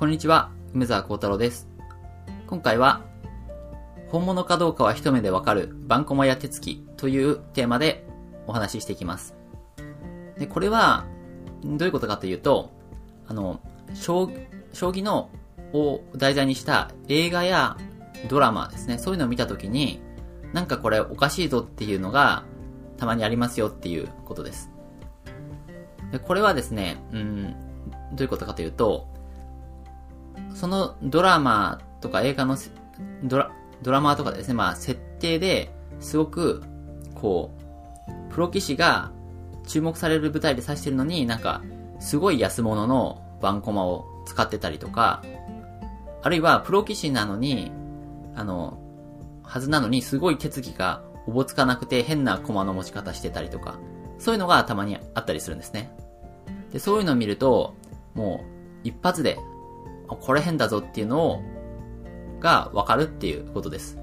こんにちは、梅沢幸太郎です。今回は、本物かどうかは一目でわかる、バンコマや手つきというテーマでお話ししていきます。で、これは、どういうことかというと、あの、将将棋のを題材にした映画やドラマですね、そういうのを見たときに、なんかこれおかしいぞっていうのが、たまにありますよっていうことです。でこれはですね、うん、どういうことかというと、そのドラマとか映画のドラ、ドラマとかですね、まあ設定ですごく、こう、プロ棋士が注目される舞台で指してるのになんか、すごい安物のバンコマを使ってたりとか、あるいはプロ棋士なのに、あの、はずなのにすごい手つきがおぼつかなくて変な駒の持ち方してたりとか、そういうのがたまにあったりするんですね。で、そういうのを見ると、もう一発で、これ変だぞっていうのを、がわかるっていうことです。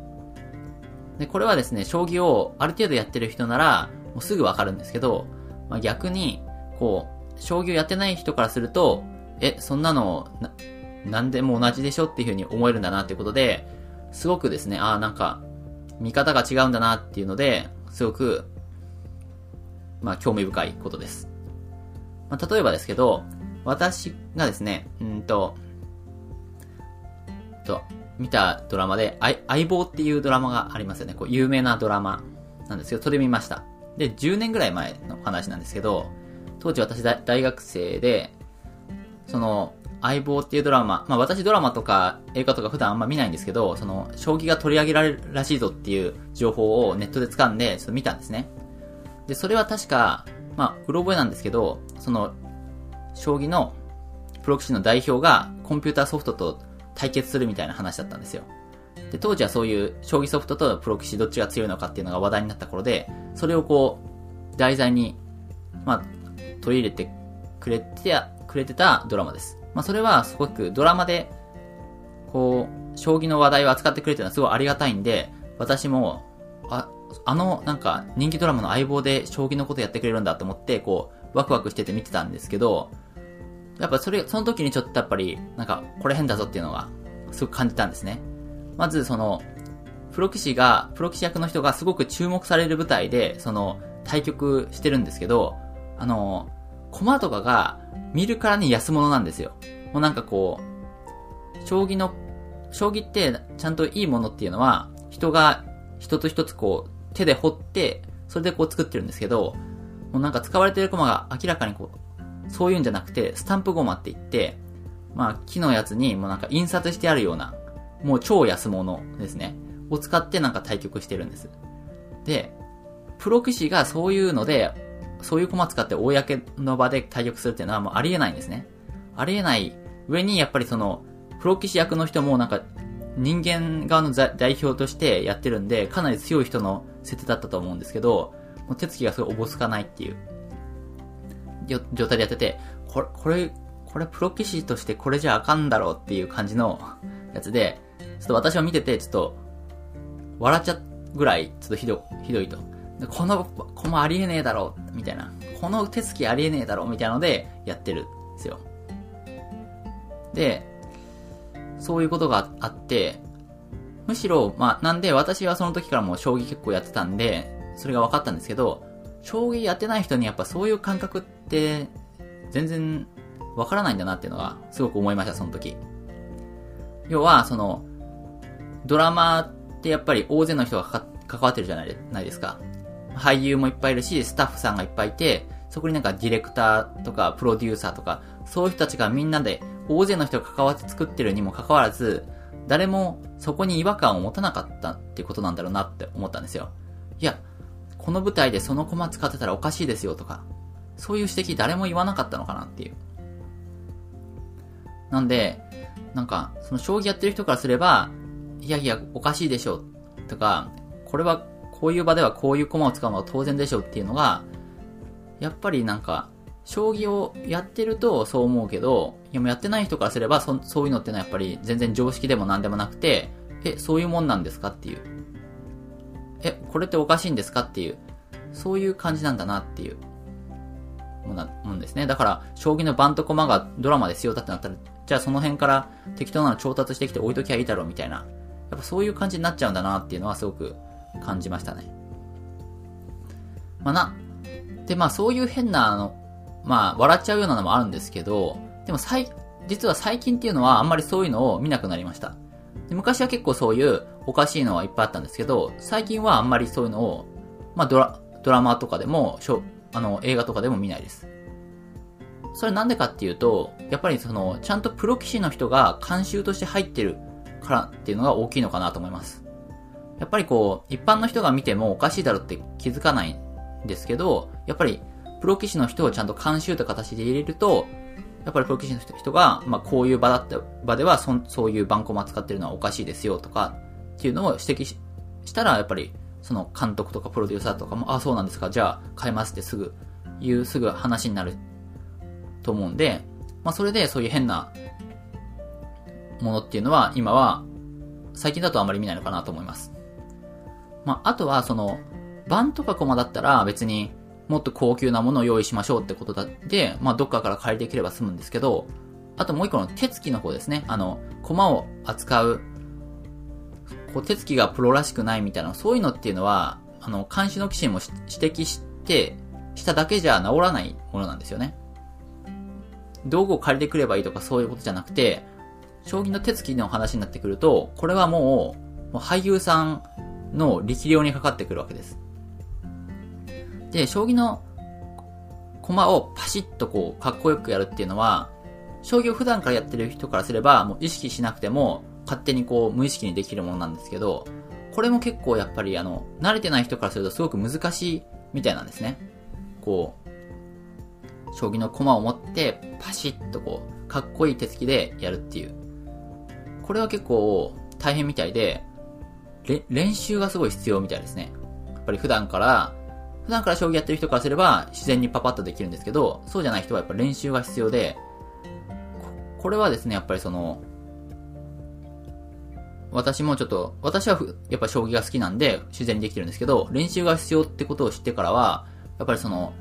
で、これはですね、将棋をある程度やってる人なら、もうすぐわかるんですけど、まあ、逆に、こう、将棋をやってない人からすると、え、そんなの、な、なんでも同じでしょっていうふうに思えるんだなっていうことで、すごくですね、ああ、なんか、見方が違うんだなっていうので、すごく、まあ、興味深いことです。まあ、例えばですけど、私がですね、うんと、と、見たドラマで、相棒っていうドラマがありますよね。こう、有名なドラマなんですけど、それ見ました。で、10年ぐらい前の話なんですけど、当時私大大学生で、その、相棒っていうドラマ、まあ私ドラマとか映画とか普段あんま見ないんですけど、その、将棋が取り上げられるらしいぞっていう情報をネットで掴んで、ちょっと見たんですね。で、それは確か、まあ、うろ覚えなんですけど、その、将棋のプロ棋士の代表がコンピューターソフトと対決するみたいな話だったんですよ。で、当時はそういう将棋ソフトとプロ棋士どっちが強いのかっていうのが話題になった頃で、それをこう、題材に、まあ、取り入れてくれて、くれてたドラマです。まあ、それはすごくドラマで、こう、将棋の話題を扱ってくれてるのはすごいありがたいんで、私も、あ、あの、なんか、人気ドラマの相棒で将棋のことやってくれるんだと思って、こう、ワクワクしてて見てたんですけど、やっぱそれ、その時にちょっとやっぱり、なんか、これ変だぞっていうのが、すごく感じたんですね。まず、その、プロ棋士が、プロ棋士役の人がすごく注目される舞台で、その、対局してるんですけど、あの、駒とかが、見るからに安物なんですよ。もうなんかこう、将棋の、将棋ってちゃんといいものっていうのは、人が一つ一つこう、手で掘って、それでこう作ってるんですけど、もうなんか使われてる駒が明らかにこう、そういうんじゃなくて、スタンプ駒って言って、まあ木のやつにもうなんか印刷してあるような、もう超安物ですね。を使ってなんか対局してるんです。で、プロ棋士がそういうので、そういう駒使って公の場で対局するっていうのはもうありえないんですね。ありえない上にやっぱりその、プロ棋士役の人もなんか人間側の代表としてやってるんで、かなり強い人の設定だったと思うんですけど、もう手つきがすごいおぼつかないっていう、状態でやってて、これ、これ、これプロ棋士としてこれじゃあかんだろうっていう感じのやつで、ちょっと私は見てて、ちょっと、笑っちゃうぐらい、ちょっとひど、ひどいと。このコマありえねえだろう、みたいな。この手つきありえねえだろう、みたいなので、やってるんですよ。で、そういうことがあって、むしろ、まあ、なんで私はその時からもう将棋結構やってたんで、それが分かったんですけど、将棋やってない人にやっぱそういう感覚って、全然分からないんだなっていうのが、すごく思いました、その時。要は、その、ドラマってやっぱり大勢の人が関わってるじゃないないですか。俳優もいっぱいいるし、スタッフさんがいっぱいいて、そこになんかディレクターとかプロデューサーとか、そういう人たちがみんなで大勢の人が関わって作ってるにもかかわらず、誰もそこに違和感を持たなかったっていうことなんだろうなって思ったんですよ。いや、この舞台でそのコマ使ってたらおかしいですよとか、そういう指摘誰も言わなかったのかなっていう。なんで、なんか、その将棋やってる人からすれば、いやいや、おかしいでしょとか、これは、こういう場ではこういう駒を使うのは当然でしょっていうのが、やっぱりなんか、将棋をやってるとそう思うけど、ややってない人からすればそ、そういうのってのはやっぱり全然常識でも何でもなくて、え、そういうもんなんですかっていう。え、これっておかしいんですかっていう。そういう感じなんだなっていう。も、んですね。だから、将棋の盤と駒がドラマで必要だってなったら、じゃあその辺から適当なの調達してきて置いときゃいいだろうみたいな。やっぱそういう感じになっちゃうんだなっていうのはすごく感じましたね。まあな、でまあそういう変なあの、まあ笑っちゃうようなのもあるんですけど、でも最、実は最近っていうのはあんまりそういうのを見なくなりました。で昔は結構そういうおかしいのはいっぱいあったんですけど、最近はあんまりそういうのを、まあドラ、ドラマとかでも、あの、映画とかでも見ないです。それなんでかっていうと、やっぱりその、ちゃんとプロ棋士の人が監修として入ってるからっていうのが大きいのかなと思います。やっぱりこう、一般の人が見てもおかしいだろって気づかないんですけど、やっぱり、プロ棋士の人をちゃんと監修という形で入れると、やっぱりプロ棋士の人が、まあ、こういう場だった場ではそ、そういうバンコマ使ってるのはおかしいですよとか、っていうのを指摘したら、やっぱり、その監督とかプロデューサーとかも、あ、そうなんですか、じゃあ変えますってすぐ言う、すぐ話になると思うんで、まあそれでそういう変なものっていうのは今は最近だとあまり見ないのかなと思います。まああとはその、盤とか駒だったら別にもっと高級なものを用意しましょうってことだって、まあどっかから借りできれば済むんですけど、あともう一個の手つきの方ですね。あの、駒を扱うこう手つきがプロらしくないみたいな、そういうのっていうのは、あの、監視の騎士も指摘して、しただけじゃ治らないものなんですよね。道具を借りてくればいいとかそういうことじゃなくて、将棋の手つきの話になってくると、これはもう、もう俳優さんの力量にかかってくるわけです。で、将棋の駒をパシッとこう、かっこよくやるっていうのは、将棋を普段からやってる人からすれば、もう意識しなくても、勝手にこう無意識にできるものなんですけど、これも結構やっぱりあの、慣れてない人からするとすごく難しいみたいなんですね。こう、将棋の駒を持ってパシッとこう、かっこいい手つきでやるっていう。これは結構大変みたいで、練習がすごい必要みたいですね。やっぱり普段から、普段から将棋やってる人からすれば自然にパパッとできるんですけど、そうじゃない人はやっぱ練習が必要で、これはですね、やっぱりその、私もちょっと、私はやっぱ将棋が好きなんで自然にできてるんですけど、練習が必要ってことを知ってからは、やっぱりその、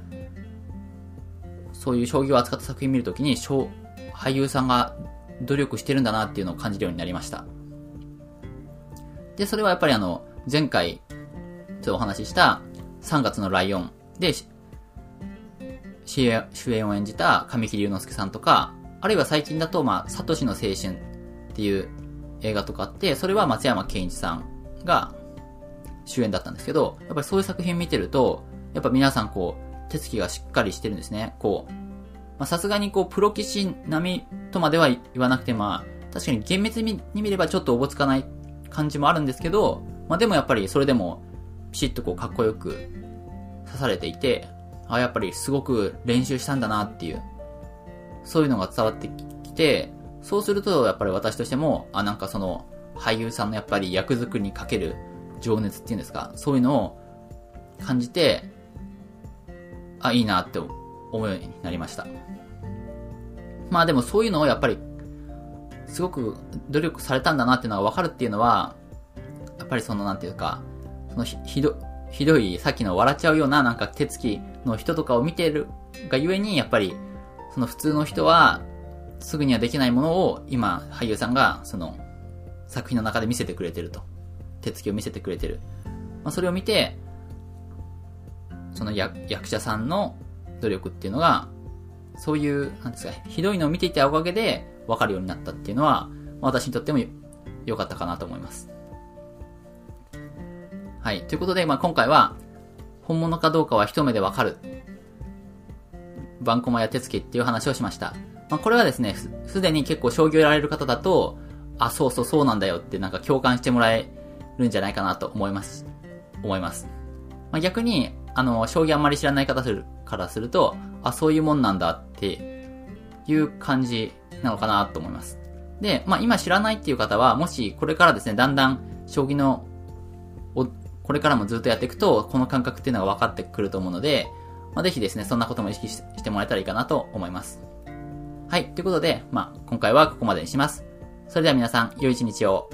そういう将棋を扱った作品見るときに、俳優さんが努力してるんだなっていうのを感じるようになりました。で、それはやっぱりあの、前回、ちょっとお話しした3月のライオンで、主演を演じた神木隆之介さんとか、あるいは最近だと、まあ、サトシの青春っていう映画とかあって、それは松山健一さんが主演だったんですけど、やっぱりそういう作品見てると、やっぱ皆さんこう、手つきがしっかりしてるんですね。こう、まあさすがにこう、プロ棋士並みとまでは言わなくて、まあ、確かに厳密に見ればちょっとおぼつかない感じもあるんですけど、まあでもやっぱりそれでも、ピシッとこう、かっこよく刺されていて、あ、やっぱりすごく練習したんだなっていう、そういうのが伝わってきて、そうすると、やっぱり私としても、あ、なんかその、俳優さんのやっぱり役作りにかける情熱っていうんですか、そういうのを感じて、あ、いいなって思うようになりました。まあでもそういうのをやっぱり、すごく努力されたんだなっていうのがわかるっていうのは、やっぱりその、なんていうか、そのひ、ひど、ひどい、さっきの笑っちゃうようななんか手つきの人とかを見てるがゆえに、やっぱり、その普通の人は、すぐにはできないものを今俳優さんがその作品の中で見せてくれてると。手つきを見せてくれてる。まあ、それを見て、その役者さんの努力っていうのが、そういう、なんですか、ひどいのを見ていたおかげで分かるようになったっていうのは、私にとっても良かったかなと思います。はい。ということで、まあ、今回は、本物かどうかは一目でわかる。バンコマや手つきっていう話をしました。まあ、これはですね、すでに結構将棋をやられる方だと、あ、そうそうそうなんだよってなんか共感してもらえるんじゃないかなと思います。思います。まあ、逆に、あの、将棋あんまり知らない方からすると、あ、そういうもんなんだっていう感じなのかなと思います。で、まあ今知らないっていう方は、もしこれからですね、だんだん将棋の、これからもずっとやっていくと、この感覚っていうのが分かってくると思うので、まあ、ぜひですね、そんなことも意識してもらえたらいいかなと思います。はい。ということで、まあ、今回はここまでにします。それでは皆さん、良い一日を。